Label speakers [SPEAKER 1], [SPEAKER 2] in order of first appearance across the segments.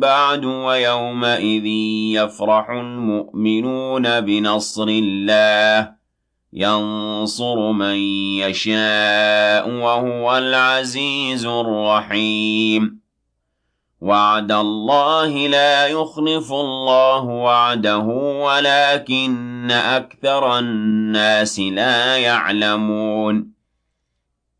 [SPEAKER 1] بعد ويومئذ يفرح المؤمنون بنصر الله. ينصر من يشاء وهو العزيز الرحيم. وعد الله لا يخلف الله وعده ولكن أكثر الناس لا يعلمون.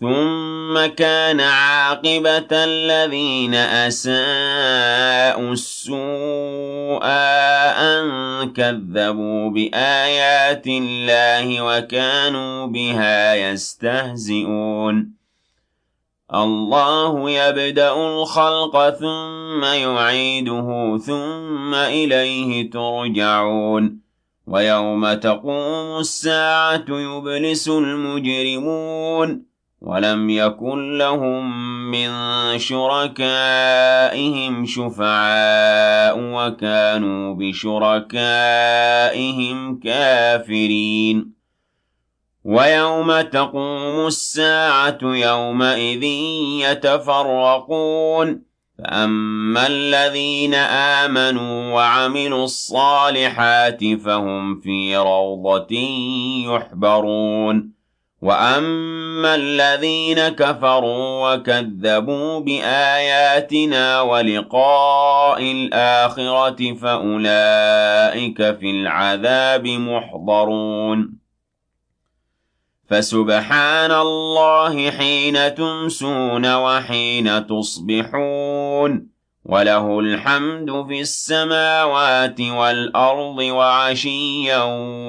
[SPEAKER 1] ثم كان عاقبة الذين أساءوا السوء أن كذبوا بآيات الله وكانوا بها يستهزئون. الله يبدأ الخلق ثم يعيده ثم إليه ترجعون. ويوم تقوم الساعة يبلس المجرمون. ولم يكن لهم من شركائهم شفعاء وكانوا بشركائهم كافرين. ويوم تقوم الساعة يومئذ يتفرقون. فأما الذين آمنوا وعملوا الصالحات فهم في روضة يحبرون. وأما الذين كفروا وكذبوا بآياتنا ولقاء الآخرة فأولئك في العذاب محضرون فسبحان الله حين تمسون وحين تصبحون وله الحمد في السماوات والأرض وعشيا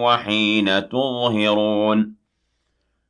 [SPEAKER 1] وحين تظهرون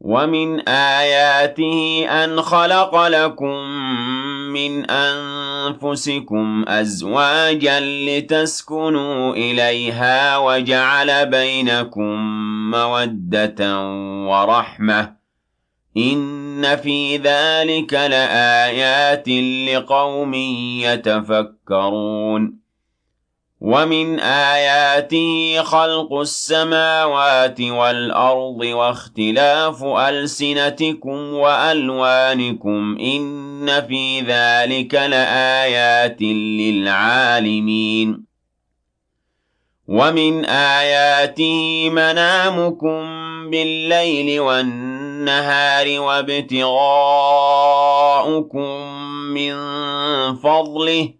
[SPEAKER 1] ومن آياته أن خلق لكم من أنفسكم أزواجا لتسكنوا إليها وجعل بينكم مودة ورحمة إن في ذلك لآيات لقوم يتفكرون ومن آياته خلق السماوات والأرض واختلاف ألسنتكم وألوانكم إن في ذلك لآيات للعالمين ومن آياته منامكم بالليل والنهار النهار وابتغاؤكم من فضله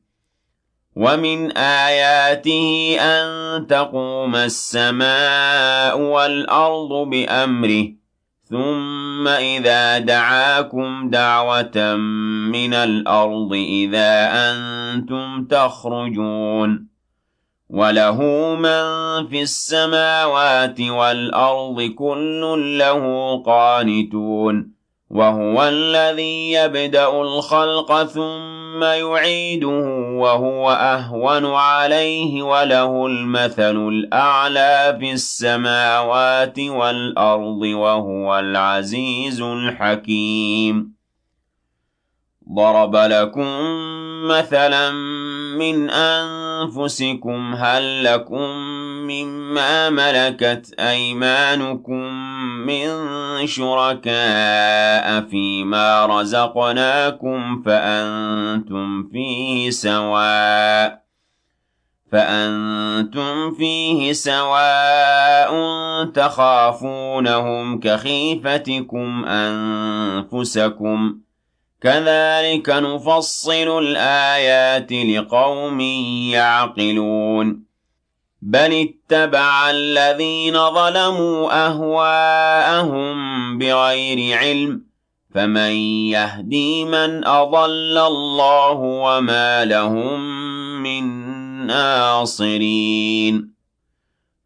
[SPEAKER 1] ومن آياته أن تقوم السماء والأرض بأمره ثم إذا دعاكم دعوة من الأرض إذا أنتم تخرجون وله من في السماوات والأرض كل له قانتون وهو الذي يبدأ الخلق ثم يعيده وهو أهون عليه وله المثل الأعلى في السماوات والأرض وهو العزيز الحكيم. ضرب لكم مثلا من أنفسكم هل لكم مما ملكت أيمانكم من شركاء فيما رزقناكم فأنتم فيه سواء فأنتم فيه سواء تخافونهم كخيفتكم أنفسكم ۖ كذلك نفصل الآيات لقوم يعقلون. بل اتبع الذين ظلموا أهواءهم بغير علم فمن يهدي من أضل الله وما لهم من ناصرين.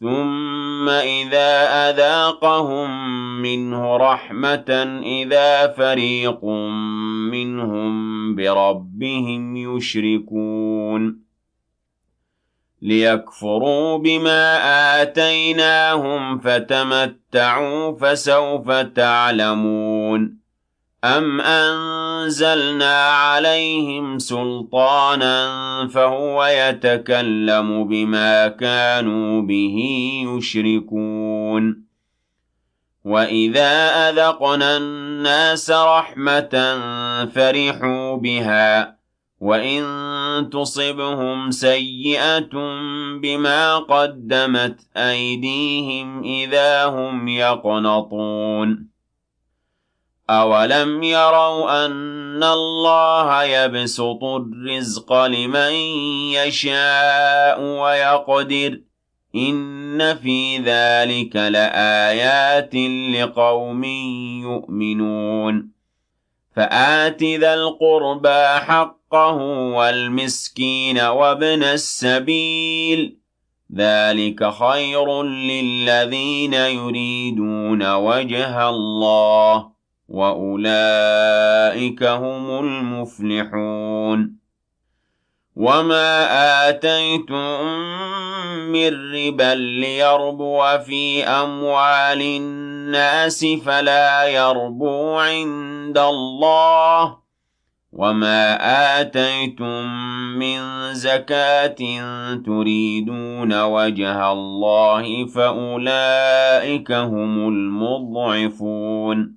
[SPEAKER 1] ثم إذا أذاقهم منه رحمة إذا فريق منهم بربهم يشركون. ليكفروا بما آتيناهم فتمتعوا فسوف تعلمون. أَمْ أَنزَلْنَا عَلَيْهِمْ سُلْطَانًا فَهُوَ يَتَكَلَّمُ بِمَا كَانُوا بِهِ يُشْرِكُونَ وَإِذَا أَذَقْنَا النَّاسَ رَحْمَةً فَرِحُوا بِهَا وَإِن تُصِبْهُمْ سَيِّئَةٌ بِمَا قَدَّمَتْ أَيْدِيهِمْ إِذَا هُمْ يَقْنَطُونَ أَوَلَمْ يَرَوْا أَنَّ اللَّهَ يَبْسُطُ الرِّزْقَ لِمَن يَشَاءُ وَيَقْدِرُ ۚ إِنَّ فِي ذَٰلِكَ لَآيَاتٍ لِّقَوْمٍ يُؤْمِنُونَ فَآتِ ذَا الْقُرْبَىٰ حَقَّهُ وَالْمِسْكِينَ وَابْنَ السَّبِيلِ ۚ ذَٰلِكَ خَيْرٌ لِّلَّذِينَ يُرِيدُونَ وَجْهَ اللَّهِ وَأُولَٰئِكَ هُمُ الْمُفْلِحُونَ وَمَا آتَيْتُم مِّن رِّبًا لِّيَرْبُوَ فِي أَمْوَالِ النَّاسِ فَلَا يَرْبُو عِندَ اللَّهِ وَمَا آتَيْتُم مِّن زَكَاةٍ تُرِيدُونَ وَجْهَ اللَّهِ فَأُولَٰئِكَ هُمُ الْمُضْعِفُونَ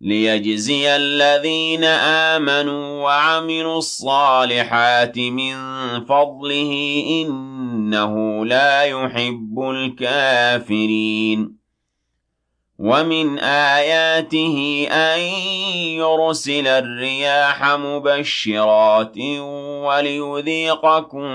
[SPEAKER 1] ليجزي الذين آمنوا وعملوا الصالحات من فضله إنه لا يحب الكافرين ومن آياته أن يرسل الرياح مبشرات وليذيقكم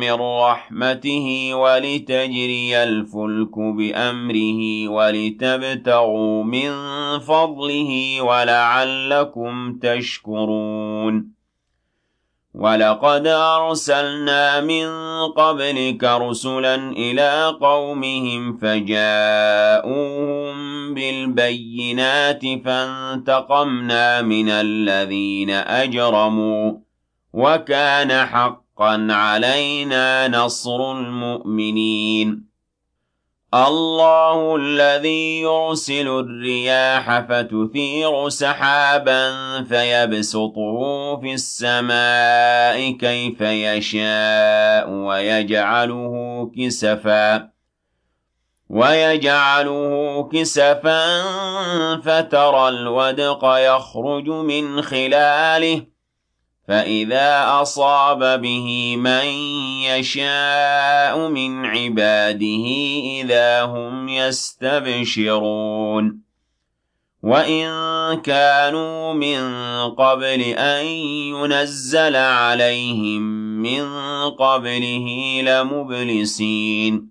[SPEAKER 1] من رحمته ولتجري الفلك بأمره ولتبتغوا من فضله ولعلكم تشكرون وَلَقَدْ أَرْسَلْنَا مِن قَبْلِكَ رُسُلًا إِلَىٰ قَوْمِهِمْ فَجَاءُوهُم بِالْبَيِّنَاتِ فَانتَقَمْنَا مِنَ الَّذِينَ أَجْرَمُوا ۖ وَكَانَ حَقًّا عَلَيْنَا نَصْرُ الْمُؤْمِنِينَ. الله الذي يرسل الرياح فتثير سحابا فيبسطه في السماء كيف يشاء ويجعله كسفا ويجعله كسفا فترى الودق يخرج من خلاله فإذا أصاب به من يشاء من عباده إذا هم يستبشرون وإن كانوا من قبل أن ينزل عليهم من قبله لمبلسين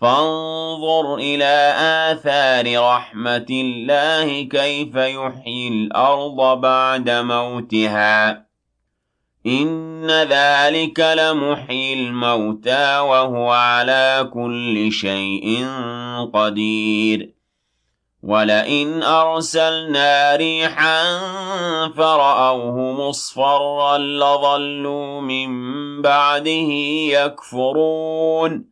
[SPEAKER 1] فانظر إلى آثار رحمة الله كيف يحيي الأرض بعد موتها إِنَّ ذَٰلِكَ لَمُحْيِي الْمَوْتَىٰ وَهُوَ عَلَىٰ كُلِّ شَيْءٍ قَدِيرٌ. وَلَئِنْ أَرْسَلْنَا رِيحًا فَرَأَوْهُ مُصْفَرًّا لَّظَلُّوا مِن بَعْدِهِ يَكْفُرُونَ.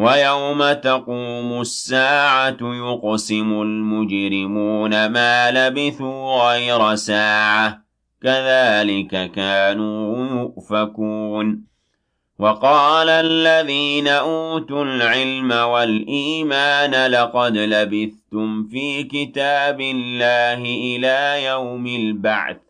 [SPEAKER 1] وَيَوْمَ تَقُومُ السَّاعَةُ يُقْسِمُ الْمُجْرِمُونَ مَا لَبِثُوا غَيْرَ سَاعَةٍ. كَذَٰلِكَ كَانُوا يُؤْفَكُونَ. وَقَالَ الَّذِينَ أُوتُوا الْعِلْمَ وَالْإِيمَانَ لَقَدْ لَبِثْتُمْ فِي كِتَابِ اللَّهِ إِلَىٰ يَوْمِ الْبَعْثِ.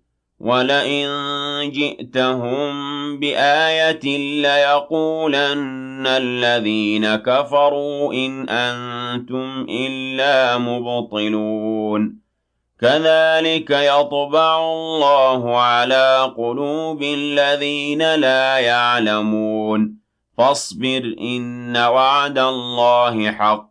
[SPEAKER 1] وَلَئِن جِئْتَهُم بِآيَةٍ لَّيَقُولَنَّ الَّذِينَ كَفَرُوا إِنْ أَنتُمْ إِلَّا مُبْطِلُونَ كَذَٰلِكَ يَطْبَعُ اللَّهُ عَلَىٰ قُلُوبِ الَّذِينَ لَا يَعْلَمُونَ فَاصْبِرْ إِنَّ وَعْدَ اللَّهِ حَقٌّ